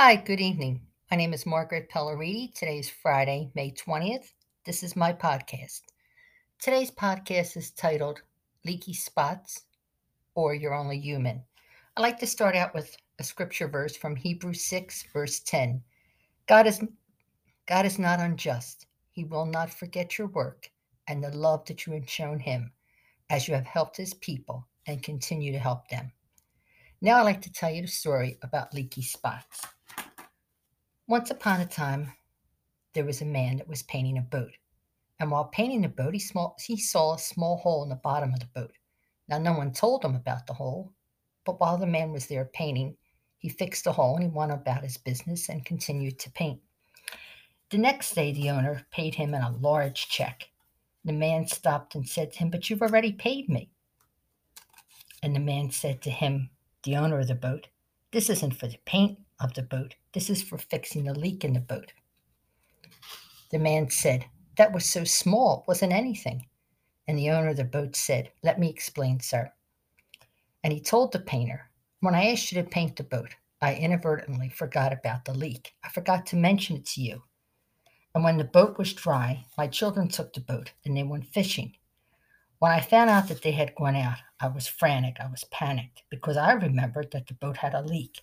Hi, good evening. My name is Margaret Pelleriti. Today is Friday, May 20th. This is my podcast. Today's podcast is titled Leaky Spots or You're Only Human. I like to start out with a scripture verse from Hebrews 6, verse 10. God is God is not unjust. He will not forget your work and the love that you have shown him as you have helped his people and continue to help them. Now I'd like to tell you the story about leaky spots. Once upon a time, there was a man that was painting a boat. And while painting the boat, he, small, he saw a small hole in the bottom of the boat. Now, no one told him about the hole, but while the man was there painting, he fixed the hole and he went about his business and continued to paint. The next day, the owner paid him in a large check. The man stopped and said to him, But you've already paid me. And the man said to him, the owner of the boat, This isn't for the paint of the boat. This is for fixing the leak in the boat. The man said, That was so small, it wasn't anything. And the owner of the boat said, Let me explain, sir. And he told the painter, When I asked you to paint the boat, I inadvertently forgot about the leak. I forgot to mention it to you. And when the boat was dry, my children took the boat and they went fishing. When I found out that they had gone out, I was frantic. I was panicked because I remembered that the boat had a leak.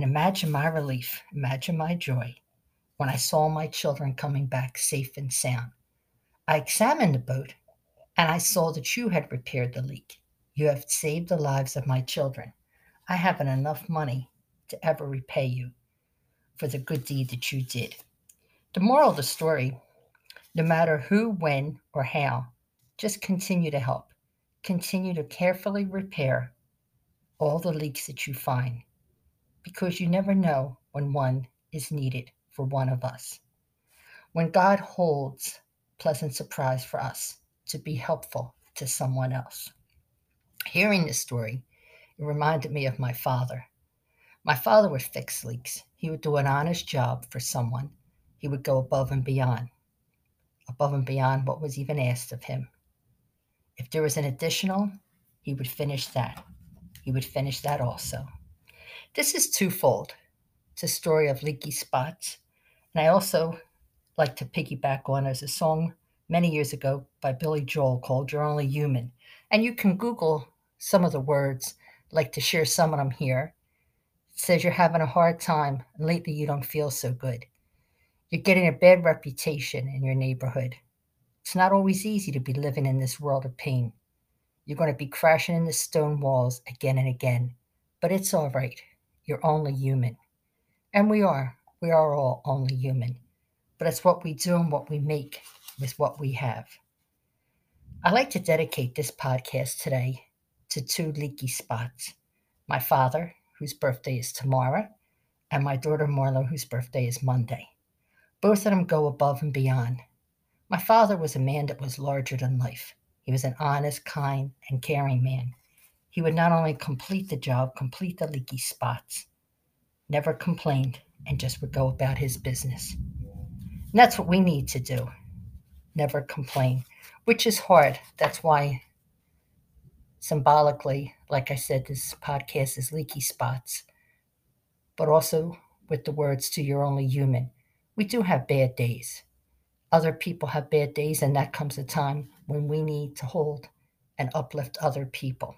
And imagine my relief, imagine my joy when I saw my children coming back safe and sound. I examined the boat and I saw that you had repaired the leak. You have saved the lives of my children. I haven't enough money to ever repay you for the good deed that you did. The moral of the story no matter who, when, or how, just continue to help. Continue to carefully repair all the leaks that you find because you never know when one is needed for one of us. When God holds pleasant surprise for us to be helpful to someone else. Hearing this story, it reminded me of my father. My father would fix leaks. He would do an honest job for someone. He would go above and beyond, above and beyond what was even asked of him. If there was an additional, he would finish that. He would finish that also. This is twofold. It's a story of leaky spots. And I also like to piggyback on as a song many years ago by Billy Joel called You're Only Human. And you can Google some of the words, I'd like to share some of them here. It says you're having a hard time and lately you don't feel so good. You're getting a bad reputation in your neighborhood. It's not always easy to be living in this world of pain. You're going to be crashing into stone walls again and again, but it's all right. You're only human. And we are. We are all only human. But it's what we do and what we make with what we have. I like to dedicate this podcast today to two leaky spots my father, whose birthday is tomorrow, and my daughter Marlo, whose birthday is Monday. Both of them go above and beyond. My father was a man that was larger than life. He was an honest, kind, and caring man. He would not only complete the job, complete the leaky spots, never complained, and just would go about his business. And that's what we need to do never complain, which is hard. That's why, symbolically, like I said, this podcast is leaky spots, but also with the words to You're Only Human. We do have bad days. Other people have bad days, and that comes a time when we need to hold and uplift other people.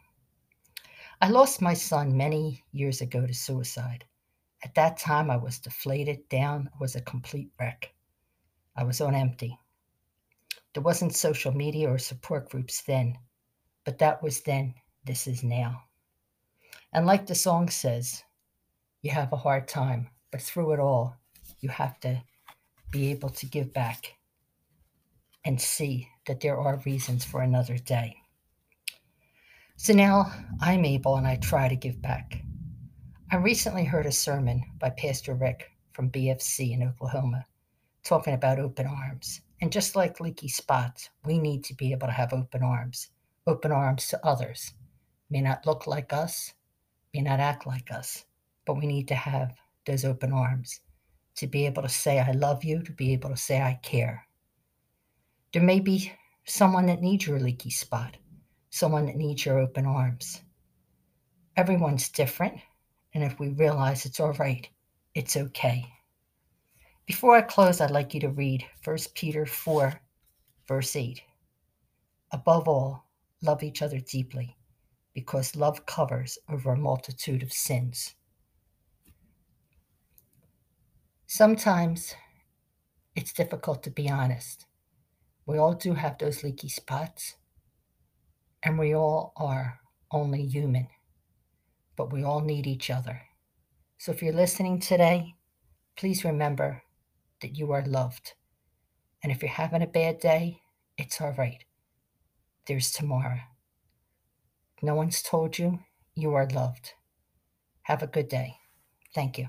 I lost my son many years ago to suicide. At that time, I was deflated, down, was a complete wreck. I was on empty. There wasn't social media or support groups then, but that was then, this is now. And like the song says, you have a hard time, but through it all, you have to be able to give back and see that there are reasons for another day. So now I'm able and I try to give back. I recently heard a sermon by Pastor Rick from BFC in Oklahoma talking about open arms. And just like leaky spots, we need to be able to have open arms, open arms to others. May not look like us, may not act like us, but we need to have those open arms to be able to say, I love you, to be able to say, I care. There may be someone that needs your leaky spot someone that needs your open arms. Everyone's different, and if we realize it's all right it's okay. Before I close, I'd like you to read 1 Peter 4, verse 8. Above all, love each other deeply, because love covers over a multitude of sins. Sometimes it's difficult to be honest. We all do have those leaky spots, and we all are only human, but we all need each other. So if you're listening today, please remember that you are loved. And if you're having a bad day, it's all right. There's tomorrow. No one's told you you are loved. Have a good day. Thank you.